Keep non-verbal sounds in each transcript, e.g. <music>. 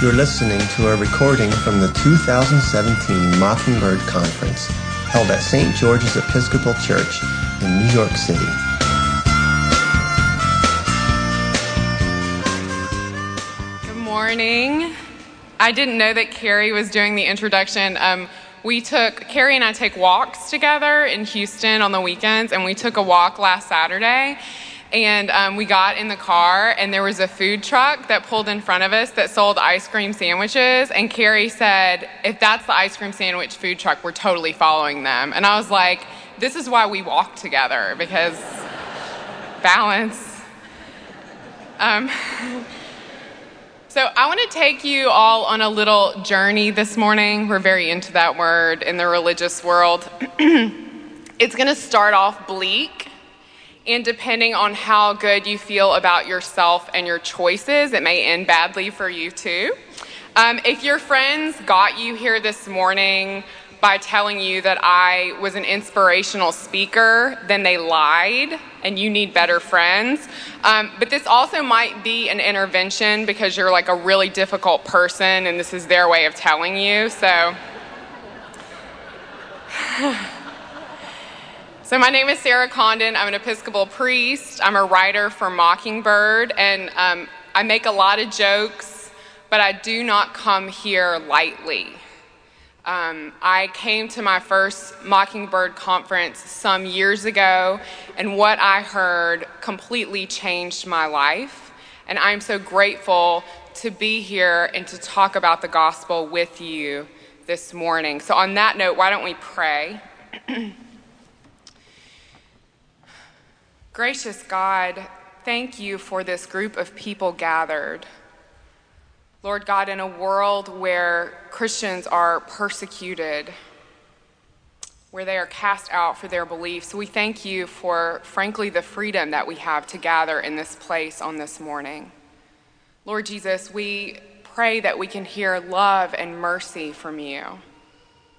You're listening to a recording from the 2017 Mockingbird Conference, held at St. George's Episcopal Church in New York City. Good morning. I didn't know that Carrie was doing the introduction. Um, we took, Carrie and I take walks together in Houston on the weekends, and we took a walk last Saturday. And um, we got in the car, and there was a food truck that pulled in front of us that sold ice cream sandwiches. And Carrie said, If that's the ice cream sandwich food truck, we're totally following them. And I was like, This is why we walk together, because balance. Um, <laughs> so, I want to take you all on a little journey this morning. We're very into that word in the religious world. <clears throat> it's going to start off bleak and depending on how good you feel about yourself and your choices, it may end badly for you too. Um, if your friends got you here this morning by telling you that I was an inspirational speaker, then they lied and you need better friends. Um, but this also might be an intervention because you're like a really difficult person and this is their way of telling you. So. <sighs> <sighs> <sighs> So, my name is Sarah Condon. I'm an Episcopal priest. I'm a writer for Mockingbird, and um, I make a lot of jokes, but I do not come here lightly. Um, I came to my first Mockingbird conference some years ago, and what I heard completely changed my life. And I'm so grateful to be here and to talk about the gospel with you this morning. So, on that note, why don't we pray? <clears throat> Gracious God, thank you for this group of people gathered. Lord God, in a world where Christians are persecuted, where they are cast out for their beliefs, we thank you for, frankly, the freedom that we have to gather in this place on this morning. Lord Jesus, we pray that we can hear love and mercy from you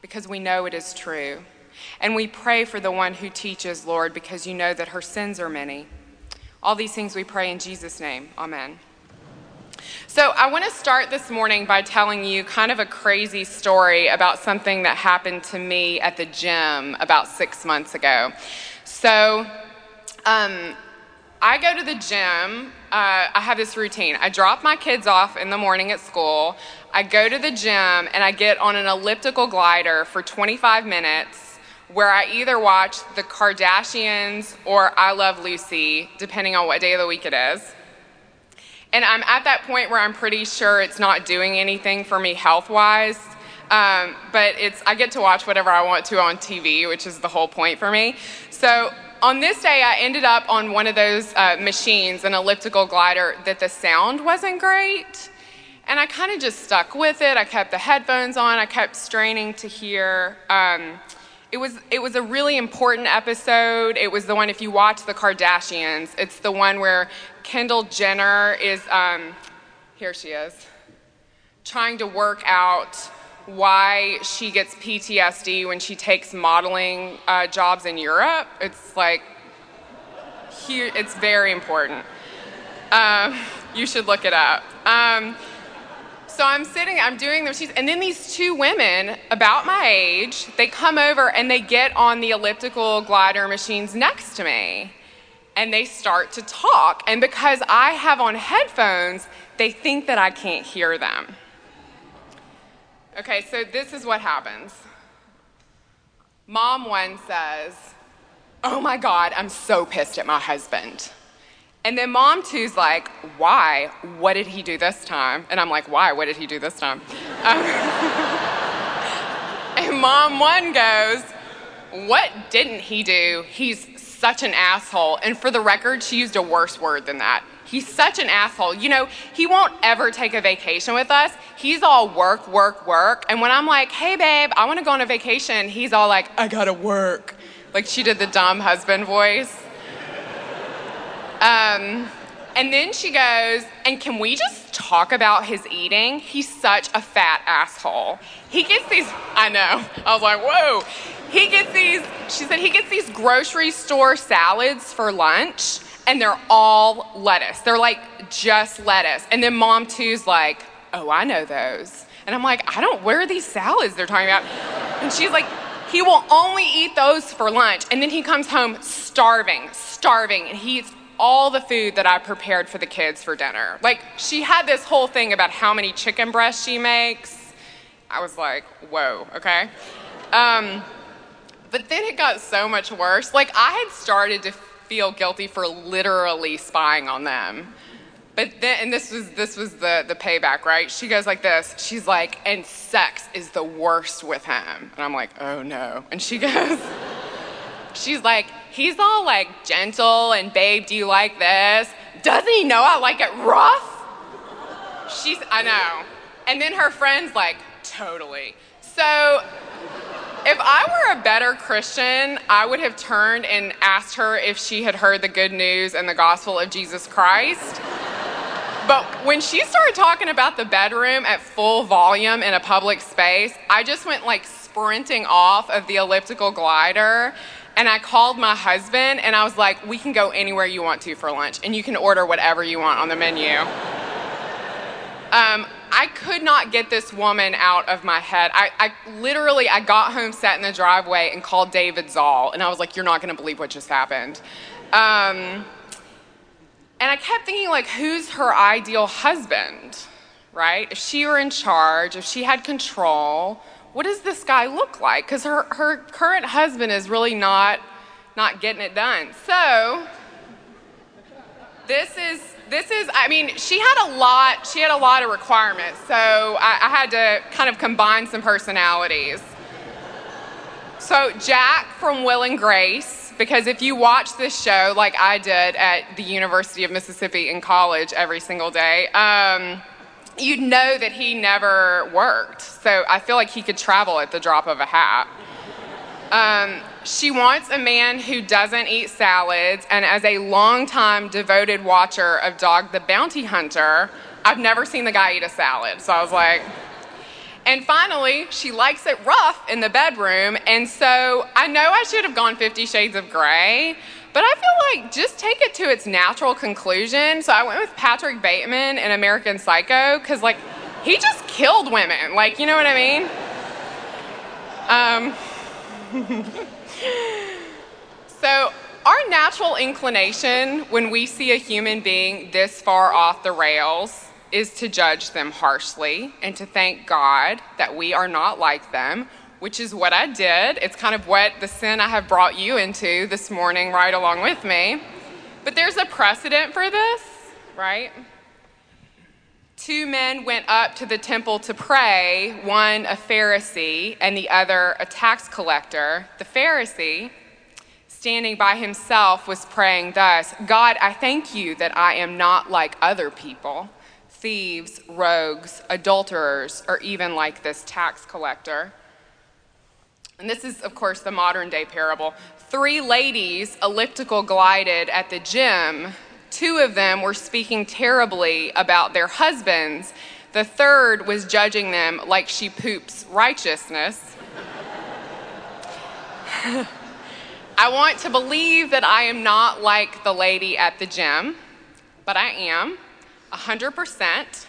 because we know it is true. And we pray for the one who teaches, Lord, because you know that her sins are many. All these things we pray in Jesus' name. Amen. So, I want to start this morning by telling you kind of a crazy story about something that happened to me at the gym about six months ago. So, um, I go to the gym. Uh, I have this routine. I drop my kids off in the morning at school. I go to the gym and I get on an elliptical glider for 25 minutes where I either watch The Kardashians or I Love Lucy, depending on what day of the week it is. And I'm at that point where I'm pretty sure it's not doing anything for me health wise. Um, but it's I get to watch whatever I want to on TV, which is the whole point for me. So on this day, I ended up on one of those uh, machines, an elliptical glider, that the sound wasn't great. And I kind of just stuck with it. I kept the headphones on. I kept straining to hear. Um, it was it was a really important episode. It was the one if you watch the Kardashians, it's the one where Kendall Jenner is um, here she is trying to work out why she gets PTSD when she takes modeling uh, jobs in Europe. It's like it's very important. Um, you should look it up. Um, so I'm sitting, I'm doing the machines, and then these two women, about my age, they come over and they get on the elliptical glider machines next to me. And they start to talk. And because I have on headphones, they think that I can't hear them. Okay, so this is what happens. Mom one says, Oh my God, I'm so pissed at my husband. And then mom two's like, why? What did he do this time? And I'm like, why? What did he do this time? Um, <laughs> and mom one goes, what didn't he do? He's such an asshole. And for the record, she used a worse word than that. He's such an asshole. You know, he won't ever take a vacation with us. He's all work, work, work. And when I'm like, hey, babe, I want to go on a vacation, he's all like, I gotta work. Like she did the dumb husband voice. Um, and then she goes, and can we just talk about his eating? He's such a fat asshole. He gets these, I know. I was like, whoa. He gets these, she said, he gets these grocery store salads for lunch and they're all lettuce. They're like just lettuce. And then mom two's like, oh, I know those. And I'm like, I don't, where are these salads they're talking about? And she's like, he will only eat those for lunch. And then he comes home starving, starving, and he eats all the food that I prepared for the kids for dinner. Like, she had this whole thing about how many chicken breasts she makes. I was like, whoa, okay. Um, but then it got so much worse. Like, I had started to feel guilty for literally spying on them. But then, and this was this was the the payback, right? She goes like this. She's like, and sex is the worst with him. And I'm like, oh no. And she <laughs> goes, she's like, he's all like gentle and babe, do you like this? Doesn't he know I like it rough? She's, I know. And then her friend's like, totally. So if I were a better Christian, I would have turned and asked her if she had heard the good news and the gospel of Jesus Christ. But when she started talking about the bedroom at full volume in a public space, I just went like sprinting off of the elliptical glider and I called my husband and I was like, we can go anywhere you want to for lunch and you can order whatever you want on the menu. Um, I could not get this woman out of my head. I, I, literally, I got home, sat in the driveway, and called David Zahl, and I was like, "You're not going to believe what just happened." Um, and I kept thinking, like, who's her ideal husband, right? If she were in charge, if she had control, what does this guy look like? Because her, her current husband is really not, not getting it done. So, this is, this is, I mean, she had a lot, she had a lot of requirements. So, I, I had to kind of combine some personalities. So, Jack from Will and Grace because if you watch this show like I did at the University of Mississippi in college every single day, um, you'd know that he never worked. So I feel like he could travel at the drop of a hat. Um, she wants a man who doesn't eat salads, and as a longtime devoted watcher of Dog the Bounty Hunter, I've never seen the guy eat a salad. So I was like, and finally, she likes it rough in the bedroom. And so I know I should have gone Fifty Shades of Grey, but I feel like just take it to its natural conclusion. So I went with Patrick Bateman in American Psycho because, like, he just killed women. Like, you know what I mean? Um, <laughs> so, our natural inclination when we see a human being this far off the rails is to judge them harshly and to thank God that we are not like them, which is what I did. It's kind of what the sin I have brought you into this morning, right along with me. But there's a precedent for this, right? Two men went up to the temple to pray, one a Pharisee and the other a tax collector. The Pharisee, standing by himself, was praying thus God, I thank you that I am not like other people thieves, rogues, adulterers, or even like this tax collector. And this is, of course, the modern day parable. Three ladies elliptical glided at the gym. Two of them were speaking terribly about their husbands. The third was judging them like she poops righteousness. <laughs> I want to believe that I am not like the lady at the gym, but I am. 100%.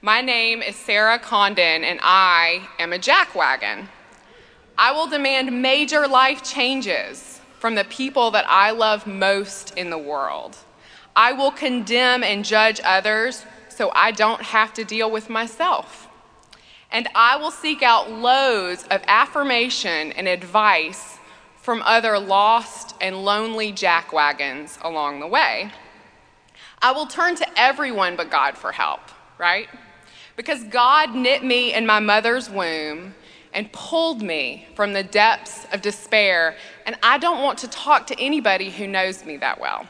My name is Sarah Condon, and I am a jackwagon. I will demand major life changes from the people that I love most in the world. I will condemn and judge others so I don't have to deal with myself. And I will seek out loads of affirmation and advice from other lost and lonely jackwagons along the way. I will turn to everyone but God for help, right? Because God knit me in my mother's womb and pulled me from the depths of despair, and I don't want to talk to anybody who knows me that well.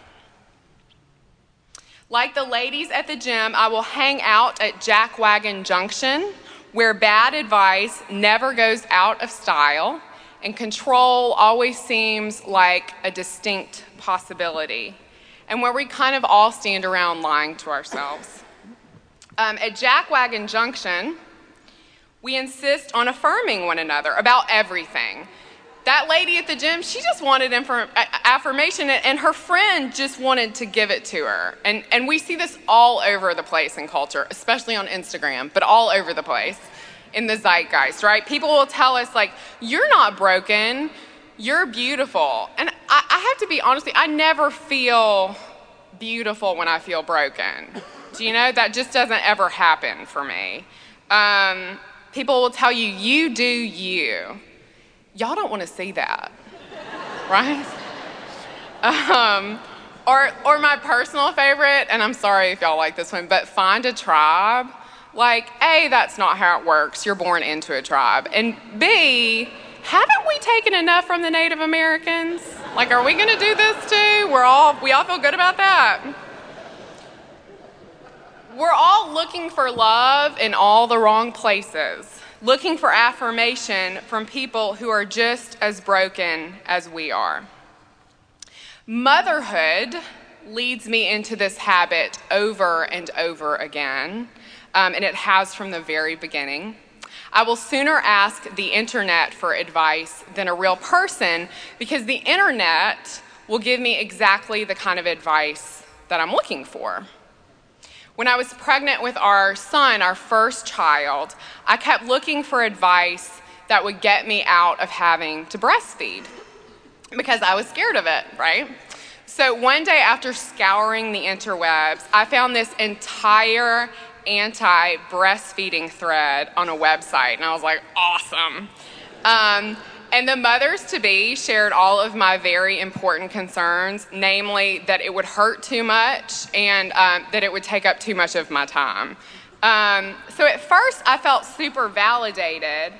Like the ladies at the gym, I will hang out at Jackwagon Junction, where bad advice never goes out of style and control always seems like a distinct possibility and where we kind of all stand around lying to ourselves. Um, at Jackwagon Junction, we insist on affirming one another about everything. that lady at the gym, she just wanted affirmation, and her friend just wanted to give it to her. And, and we see this all over the place in culture, especially on Instagram, but all over the place in the zeitgeist, right? People will tell us, like, you're not broken, you're beautiful. And I, I have to be honestly, I never feel beautiful when I feel broken. Do you know? That just doesn't ever happen for me. Um, people will tell you, you do you y'all don't want to see that, <laughs> right? Um, or, or my personal favorite, and I'm sorry if y'all like this one, but find a tribe. Like, A, that's not how it works. You're born into a tribe. And B, haven't we taken enough from the Native Americans? Like, are we going to do this too? We're all, we all feel good about that. We're all looking for love in all the wrong places looking for affirmation from people who are just as broken as we are. Motherhood leads me into this habit over and over again, um, and it has from the very beginning. I will sooner ask the internet for advice than a real person because the internet will give me exactly the kind of advice that I'm looking for. When I was pregnant with our son, our first child, I kept looking for advice that would get me out of having to breastfeed because I was scared of it, right? So one day after scouring the interwebs, I found this entire anti breastfeeding thread on a website, and I was like, awesome. Um, and the mothers to be shared all of my very important concerns, namely that it would hurt too much and um, that it would take up too much of my time. Um, so at first, I felt super validated.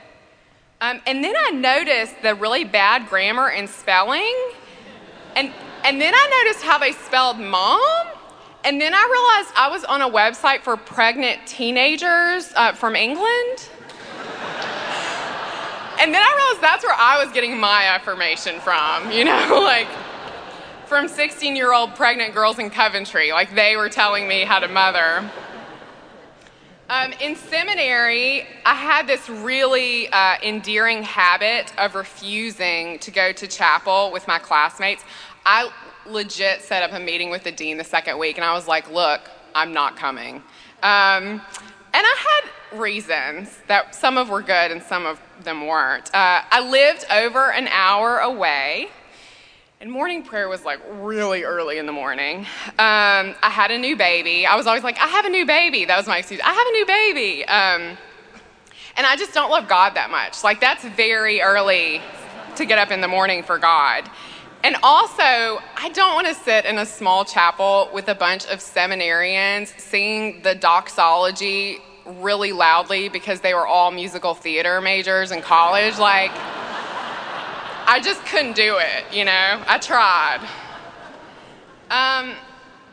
Um, and then I noticed the really bad grammar and spelling. And, and then I noticed how they spelled mom. And then I realized I was on a website for pregnant teenagers uh, from England. And then I realized that's where I was getting my affirmation from, you know, <laughs> like from 16 year old pregnant girls in Coventry. Like they were telling me how to mother. Um, in seminary, I had this really uh, endearing habit of refusing to go to chapel with my classmates. I legit set up a meeting with the dean the second week, and I was like, look, I'm not coming. Um, and I had reasons that some of were good and some of them weren't. Uh, I lived over an hour away, and morning prayer was like really early in the morning. Um, I had a new baby. I was always like, I have a new baby. That was my excuse. I have a new baby. Um, and I just don't love God that much. Like, that's very early to get up in the morning for God. And also, I don't want to sit in a small chapel with a bunch of seminarians singing the doxology really loudly because they were all musical theater majors in college. Like, I just couldn't do it, you know? I tried. Um,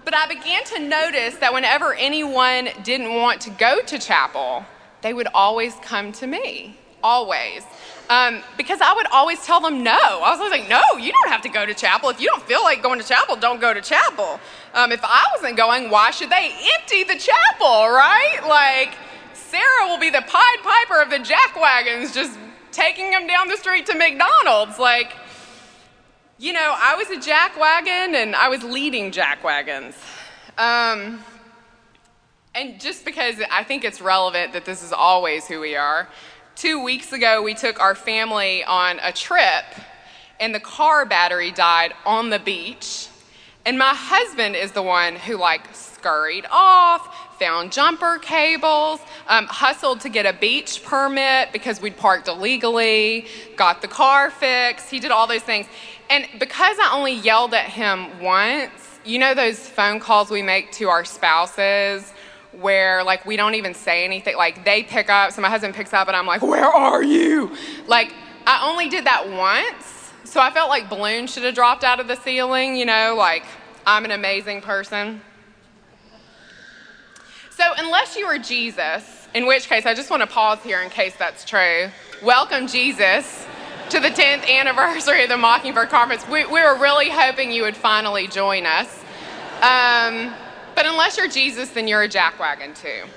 but I began to notice that whenever anyone didn't want to go to chapel, they would always come to me. Always. Um, because I would always tell them no. I was always like, no, you don't have to go to chapel. If you don't feel like going to chapel, don't go to chapel. Um, if I wasn't going, why should they empty the chapel, right? Like, Sarah will be the Pied Piper of the jack wagons, just taking them down the street to McDonald's. Like, you know, I was a jack wagon and I was leading jack wagons. Um, and just because I think it's relevant that this is always who we are, two weeks ago we took our family on a trip and the car battery died on the beach. And my husband is the one who, like, scurried off, found jumper cables, um, hustled to get a beach permit because we'd parked illegally, got the car fixed. He did all those things. And because I only yelled at him once, you know those phone calls we make to our spouses where like we don't even say anything like they pick up so my husband picks up and i'm like where are you like i only did that once so i felt like balloons should have dropped out of the ceiling you know like i'm an amazing person so, unless you are Jesus, in which case I just want to pause here in case that's true. Welcome, Jesus, to the 10th anniversary of the Mockingbird Conference. We, we were really hoping you would finally join us. Um, but unless you're Jesus, then you're a jackwagon too.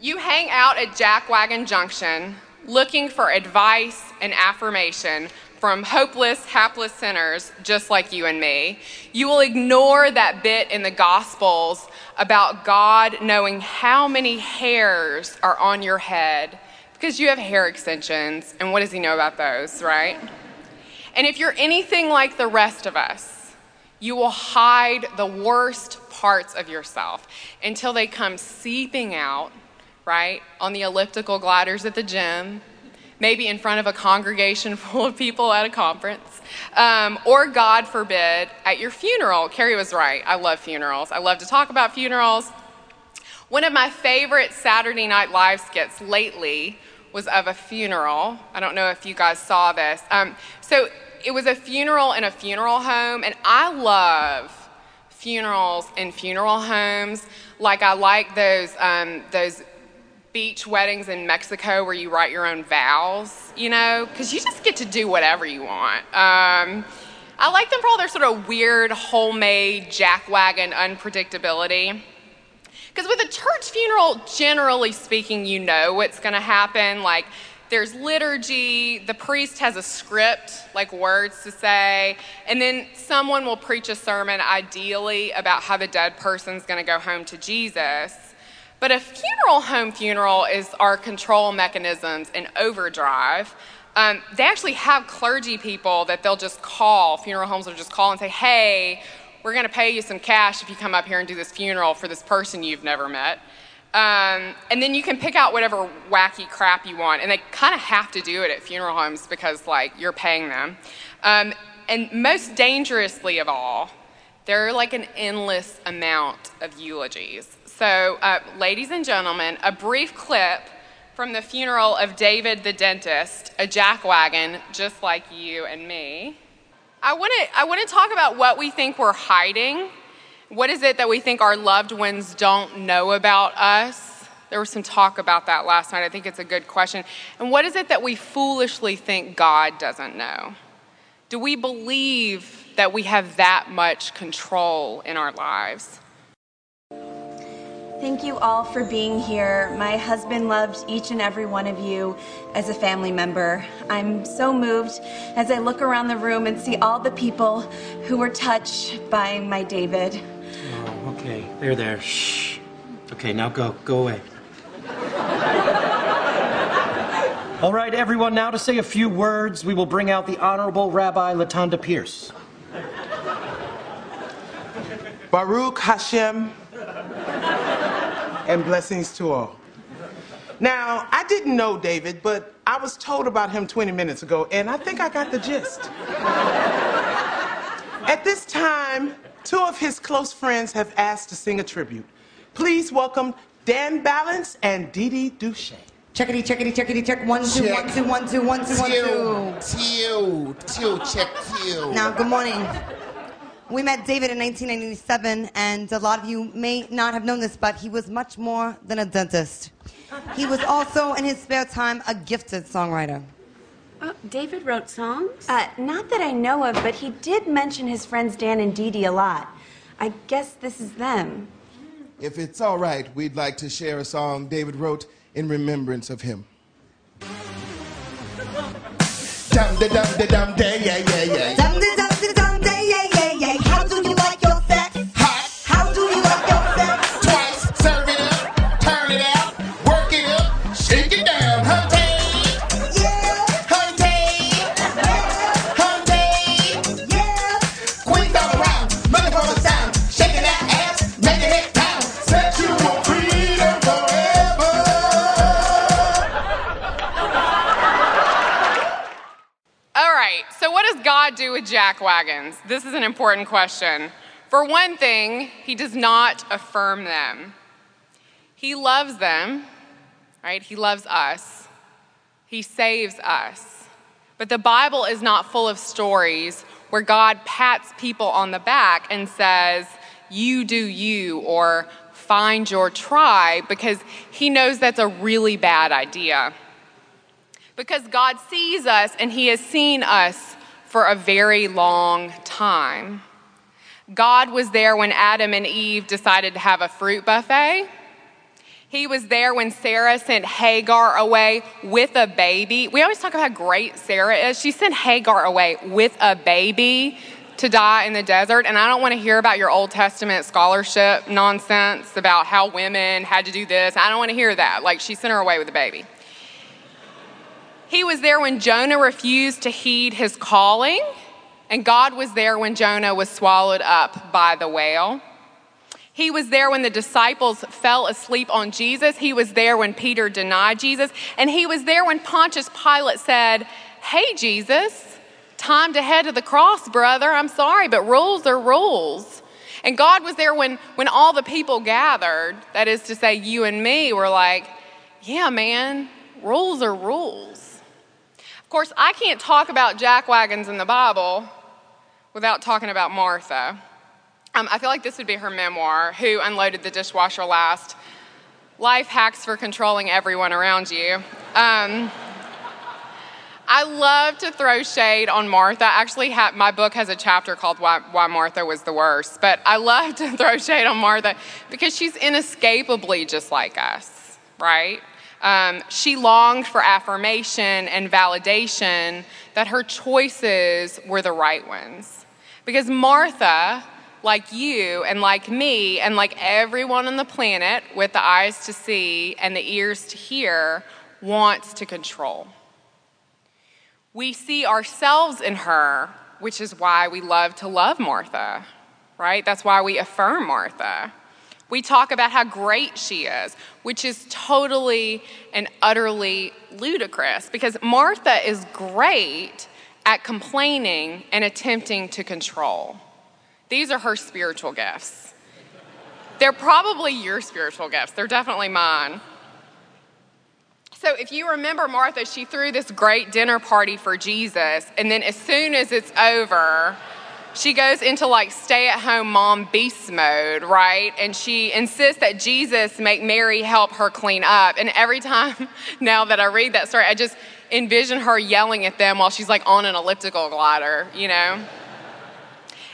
You hang out at Jackwagon Junction looking for advice and affirmation from hopeless, hapless sinners just like you and me. You will ignore that bit in the Gospels about God knowing how many hairs are on your head because you have hair extensions. And what does He know about those, right? And if you're anything like the rest of us, you will hide the worst parts of yourself until they come seeping out, right? On the elliptical gliders at the gym, maybe in front of a congregation <laughs> full of people at a conference, um, or God forbid, at your funeral. Carrie was right. I love funerals. I love to talk about funerals. One of my favorite Saturday Night Live skits lately was of a funeral. I don't know if you guys saw this. Um, so it was a funeral in a funeral home, and I love funerals in funeral homes. Like I like those um, those beach weddings in Mexico where you write your own vows, you know, because you just get to do whatever you want. Um, I like them for all their sort of weird, homemade, jackwagon unpredictability. Because with a church funeral, generally speaking, you know what's going to happen. Like, there's liturgy, the priest has a script, like words to say, and then someone will preach a sermon, ideally, about how the dead person's to go home to Jesus. But a funeral home funeral is our control mechanisms in overdrive. Um, they actually have clergy people that they'll just call, funeral homes will just call and say, hey, we're to pay you some cash if you come up here and do this funeral for this person you've never met. Um, and then you can pick out whatever wacky crap you want. And they kind of have to do it at funeral homes because, like, you're paying them. Um, and most dangerously of all, there are like an endless amount of eulogies. So, uh, ladies and gentlemen, a brief clip from the funeral of David the dentist, a jackwagon just like you and me. I want to I want to talk about what we think we're hiding. What is it that we think our loved ones don't know about us? There was some talk about that last night. I think it's a good question. And what is it that we foolishly think God doesn't know? Do we believe that we have that much control in our lives? Thank you all for being here. My husband loved each and every one of you as a family member. I'm so moved as I look around the room and see all the people who were touched by my David. Okay. There, there. Shh. Okay, now go. Go away. All right, everyone, now to say a few words, we will bring out the Honorable Rabbi Latanda Pierce. Baruch Hashem and blessings to all. Now, I didn't know David, but I was told about him 20 minutes ago, and I think I got the gist. At this time, two of his close friends have asked to sing a tribute. Please welcome Dan Balance and Dee Dee Duche. Checkity, checkity, checkity, check. One, two, Check. one, two, one, two, one, two, one, two. Two, two, check two. Now, good morning. We met David in 1997, and a lot of you may not have known this, but he was much more than a dentist. He was also, in his spare time, a gifted songwriter. Oh, David wrote songs? Uh, not that I know of, but he did mention his friends Dan and Dee Dee a lot. I guess this is them. If it's all right, we'd like to share a song David wrote in remembrance of him. Dum da dum da dum da yeah yeah yeah. Dum de dum de dum God do with jack wagons? This is an important question. For one thing, He does not affirm them. He loves them, right? He loves us. He saves us. But the Bible is not full of stories where God pats people on the back and says, You do you, or find your tribe, because He knows that's a really bad idea because God sees us and He has seen us for a very long time. God was there when Adam and Eve decided to have a fruit buffet. He was there when Sarah sent Hagar away with a baby. We always talk about how great Sarah is. She sent Hagar away with a baby to die in the desert. And I don't want to hear about your Old Testament scholarship nonsense about how women had to do this. I don't want to hear that. Like, she sent her away with a baby. He was there when Jonah refused to heed his calling, and God was there when Jonah was swallowed up by the whale. He was there when the disciples fell asleep on Jesus. He was there when Peter denied Jesus. And he was there when Pontius Pilate said, Hey, Jesus, time to head to the cross, brother. I'm sorry, but rules are rules. And God was there when, when all the people gathered, that is to say, you and me, were like, Yeah, man, rules are rules. Of course, I can't talk about jack wagons in the Bible without talking about Martha. Um, I feel like this would be her memoir, Who Unloaded the Dishwasher Last? Life Hacks for Controlling Everyone Around You. Um, I love to throw shade on Martha. Actually, ha- my book has a chapter called Why, Why Martha Was the Worst. But I love to <laughs> throw shade on Martha because she's inescapably just like us, right? Um, she longed for affirmation and validation that her choices were the right ones. Because Martha, like you and like me and like everyone on the planet with the eyes to see and the ears to hear, wants to control. We see ourselves in her, which is why we love to love Martha, right? That's why we affirm Martha. We talk about how great she is, which is totally and utterly ludicrous because Martha is great at complaining and attempting to control. These are her spiritual gifts. They're probably your spiritual gifts, they're definitely mine. So, if you remember Martha, she threw this great dinner party for Jesus, and then as soon as it's over, she goes into like stay at home mom beast mode, right? And she insists that Jesus make Mary help her clean up. And every time <laughs> now that I read that story, I just envision her yelling at them while she's like on an elliptical glider, you know?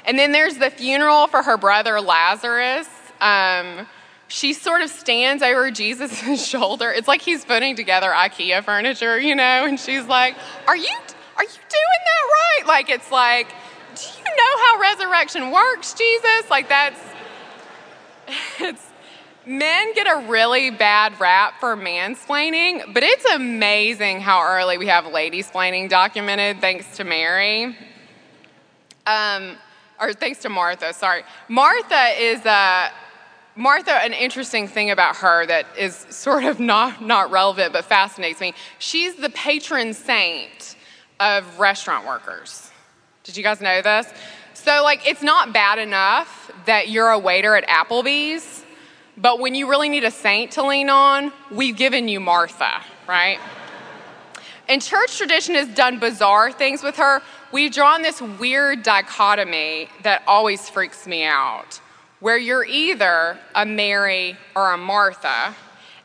And then there's the funeral for her brother Lazarus. Um, she sort of stands over Jesus' <laughs> shoulder. It's like he's putting together IKEA furniture, you know, and she's like, "Are you are you doing that right?" Like it's like, "Do you know how resurrection works, Jesus?" Like that's <laughs> it's men get a really bad rap for mansplaining, but it's amazing how early we have ladies splaining documented thanks to Mary. Um, or thanks to Martha, sorry. Martha is uh, Martha, an interesting thing about her that is sort of not, not relevant but fascinates me. She's the patron saint of restaurant workers. Did you guys know this? So, like, it's not bad enough that you're a waiter at Applebee's, but when you really need a saint to lean on, we've given you Martha, right? And church tradition has done bizarre things with her. We've drawn this weird dichotomy that always freaks me out, where you're either a Mary or a Martha.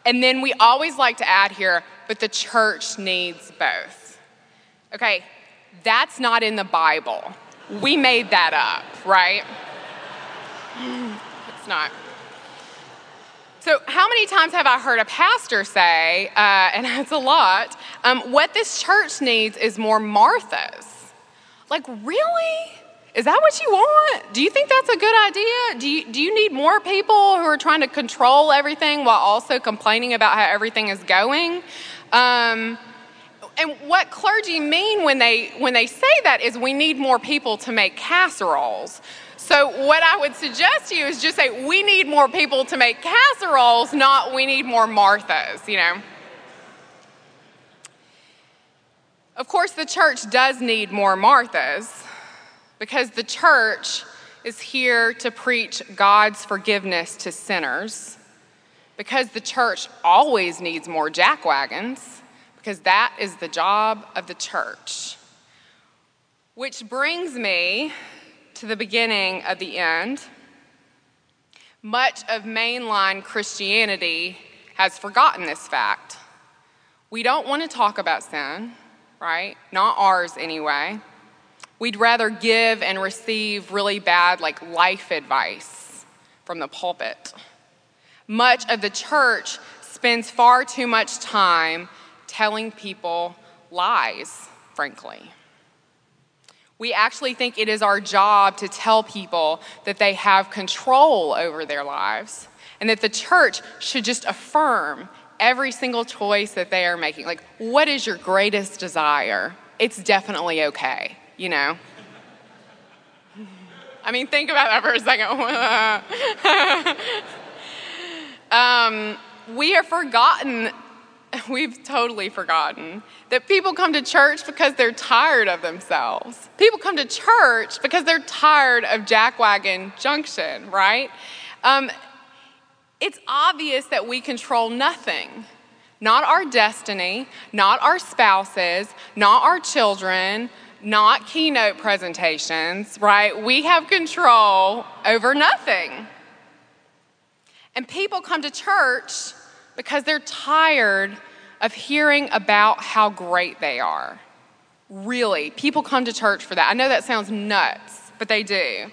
And then we always like to add here, but the church needs both. Okay, that's not in the Bible. We made that up, right? It's not. So, how many times have I heard a pastor say, uh, and <laughs> that's a lot, um, what this church needs is more Marthas? Like, really? Is that what you want? Do you think that's a good idea? Do you, do you need more people who are trying to control everything while also complaining about how everything is going? Um, and what clergy mean when they when they say that is we need more people to make casseroles. So what I would suggest to you is just say we need more people to make casseroles, not we need more Marthas, you know. Of course the church does need more Marthas because the church is here to preach God's forgiveness to sinners. Because the church always needs more jackwagons because that is the job of the church. Which brings me to the beginning of the end. Much of mainline Christianity has forgotten this fact. We don't want to talk about sin, right? Not ours anyway. We'd rather give and receive really bad, like life advice from the pulpit. Much of the church spends far too much time telling people lies, frankly. We actually think it is our job to tell people that they have control over their lives and that the church should just affirm every single choice that they are making. Like, what is your greatest desire? It's definitely okay, you know? I mean, think about that for a second. <laughs> um, we have forgotten, <laughs> we've totally forgotten that people come to church because they're tired of themselves. People come to church because they're tired of Jackwagon Junction, right? Um, it's obvious that we control nothing. Not our destiny, not our spouses, not our children, not keynote presentations, right? We have control over nothing. And people come to church because they're tired of hearing about how great they are. Really, people come to church for that. I know that sounds nuts, but they do.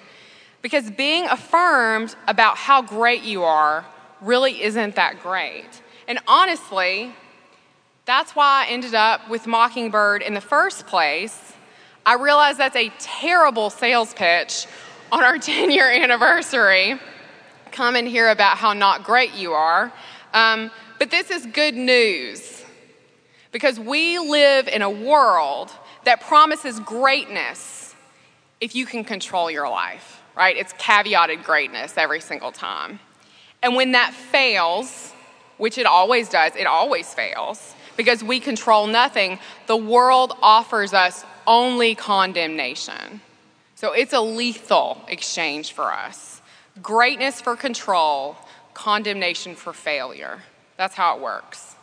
Because being affirmed about how great you are really isn't that great. And honestly, that's why I ended up with Mockingbird in the first place. I realized that's a terrible sales pitch on our <laughs> 10 year anniversary. Come and hear about how not great you are. Um, but this is good news because we live in a world that promises greatness if you can control your life, right? It's caveated greatness every single time. And when that fails, which it always does, it always fails, because we control nothing, the world offers us only condemnation. So it's a lethal exchange for us greatness for control, condemnation for failure. That's how it works.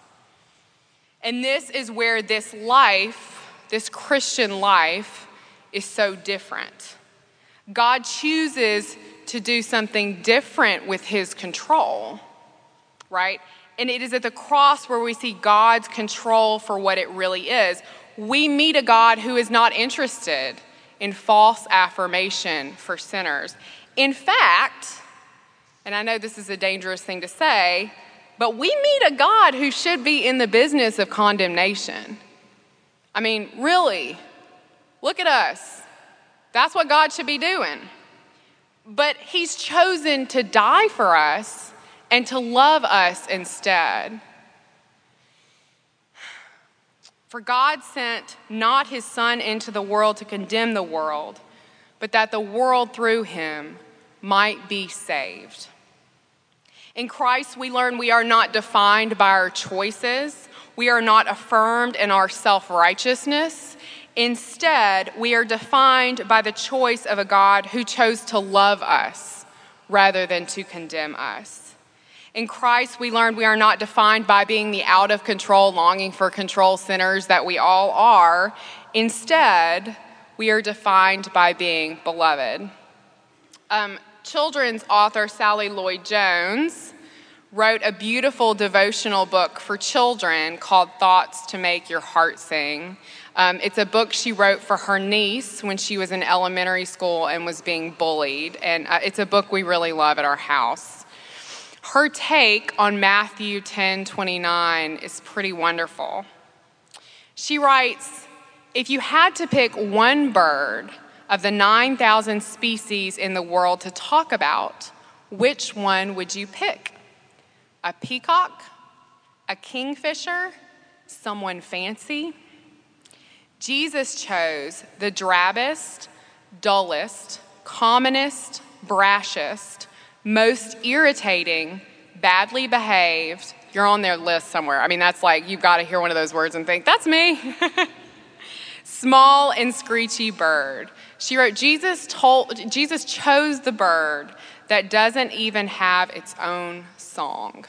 And this is where this life, this Christian life, is so different. God chooses to do something different with his control, right? And it is at the cross where we see God's control for what it really is. We meet a God who is not interested in false affirmation for sinners. In fact, and I know this is a dangerous thing to say, but we meet a God who should be in the business of condemnation. I mean, really, look at us. That's what God should be doing. But He's chosen to die for us and to love us instead. For God sent not His Son into the world to condemn the world, but that the world through Him might be saved. In Christ, we learn we are not defined by our choices. We are not affirmed in our self righteousness. Instead, we are defined by the choice of a God who chose to love us rather than to condemn us. In Christ, we learn we are not defined by being the out of control, longing for control sinners that we all are. Instead, we are defined by being beloved. Um, children's author Sally Lloyd Jones wrote a beautiful devotional book for children called Thoughts to Make Your Heart Sing. Um, it's a book she wrote for her niece when she was in elementary school and was being bullied. And uh, it's a book we really love at our house. Her take on Matthew 10 29 is pretty wonderful. She writes If you had to pick one bird of the 9,000 species in the world to talk about, which one would you pick? A peacock? A kingfisher? Someone fancy? Jesus chose the drabbest, dullest, commonest, brashest, most irritating, badly behaved. You're on their list somewhere. I mean, that's like, you've got to hear one of those words and think, that's me. <laughs> Small and screechy bird she wrote, Jesus, told, Jesus chose the bird that doesn't even have its own song.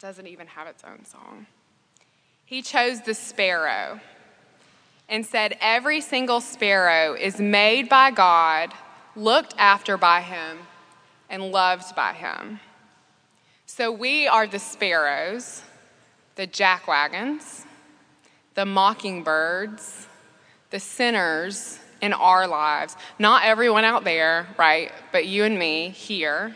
Doesn't even have its own song. He chose the sparrow and said, Every single sparrow is made by God, looked after by Him, and loved by Him. So we are the sparrows, the jackwagons, the mockingbirds, the sinners, in our lives. Not everyone out there, right? But you and me here.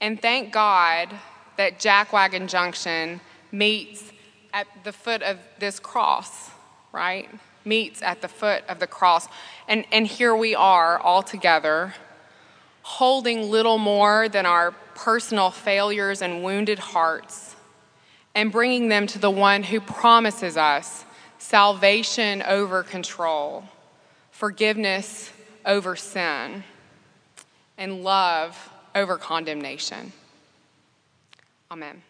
And thank God that Jackwagon Junction meets at the foot of this cross, right? Meets at the foot of the cross. And, and here we are all together, holding little more than our personal failures and wounded hearts, and bringing them to the one who promises us salvation over control, forgiveness over sin, and love over condemnation. Amen.